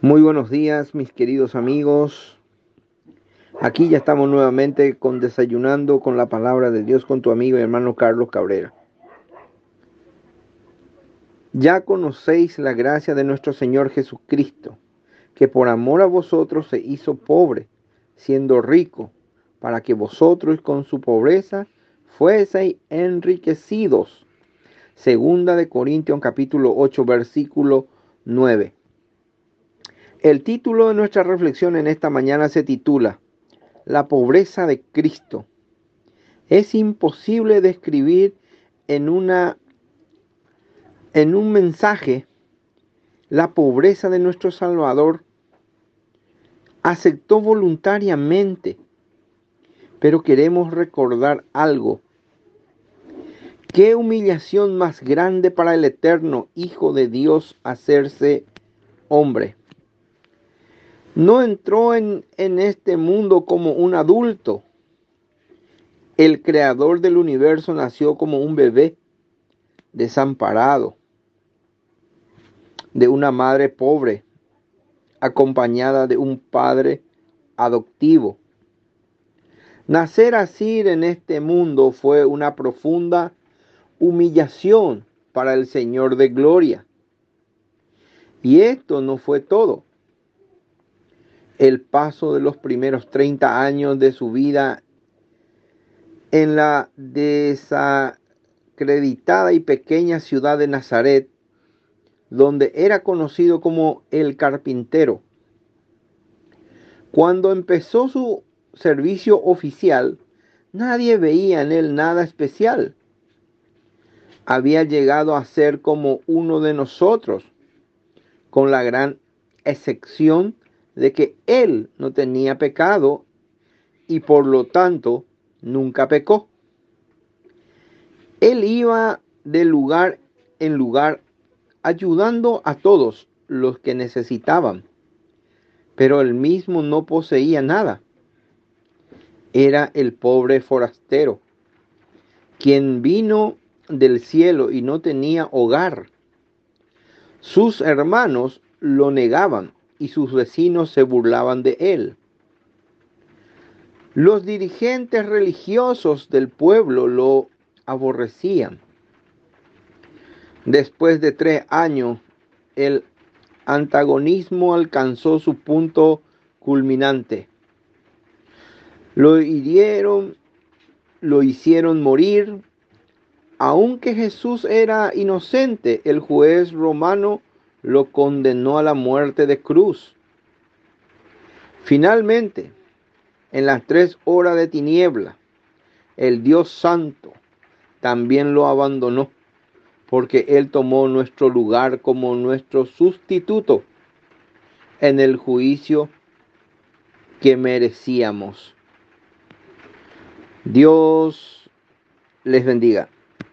Muy buenos días, mis queridos amigos. Aquí ya estamos nuevamente con desayunando con la palabra de Dios con tu amigo y hermano Carlos Cabrera. Ya conocéis la gracia de nuestro Señor Jesucristo, que por amor a vosotros se hizo pobre, siendo rico, para que vosotros con su pobreza fueseis enriquecidos. Segunda de Corintios capítulo 8 versículo 9. El título de nuestra reflexión en esta mañana se titula La pobreza de Cristo. Es imposible describir en una en un mensaje la pobreza de nuestro Salvador. Aceptó voluntariamente, pero queremos recordar algo. Qué humillación más grande para el eterno Hijo de Dios hacerse hombre no entró en, este mundo como un adulto. El creador del universo nació como un bebé desamparado de una madre pobre, acompañada de un padre adoptivo. Nacer así en este mundo fue una profunda humillación para el Señor de Gloria. Y esto no fue todo el paso de los primeros 30 años de su vida en la desacreditada y pequeña ciudad de Nazaret, donde era conocido como el carpintero. Cuando empezó su servicio oficial, nadie veía en él nada especial. Había llegado a ser como uno de nosotros, con la gran excepción de que él no tenía pecado y por lo tanto nunca pecó. Él iba de lugar en lugar ayudando a todos los que necesitaban, pero él mismo no poseía nada. Era el pobre forastero, quien vino del cielo y no tenía hogar. Sus hermanos lo negaban y sus vecinos se burlaban de él. Los dirigentes religiosos del pueblo lo aborrecían. Después de tres años, el antagonismo alcanzó su punto culminante. Lo hirieron, lo hicieron morir. Aunque Jesús era inocente, el juez romano lo condenó a la muerte de cruz. Finalmente, en las tres horas de tiniebla, el Dios Santo también lo abandonó, porque Él tomó nuestro lugar como nuestro sustituto en el juicio que merecíamos. Dios les bendiga.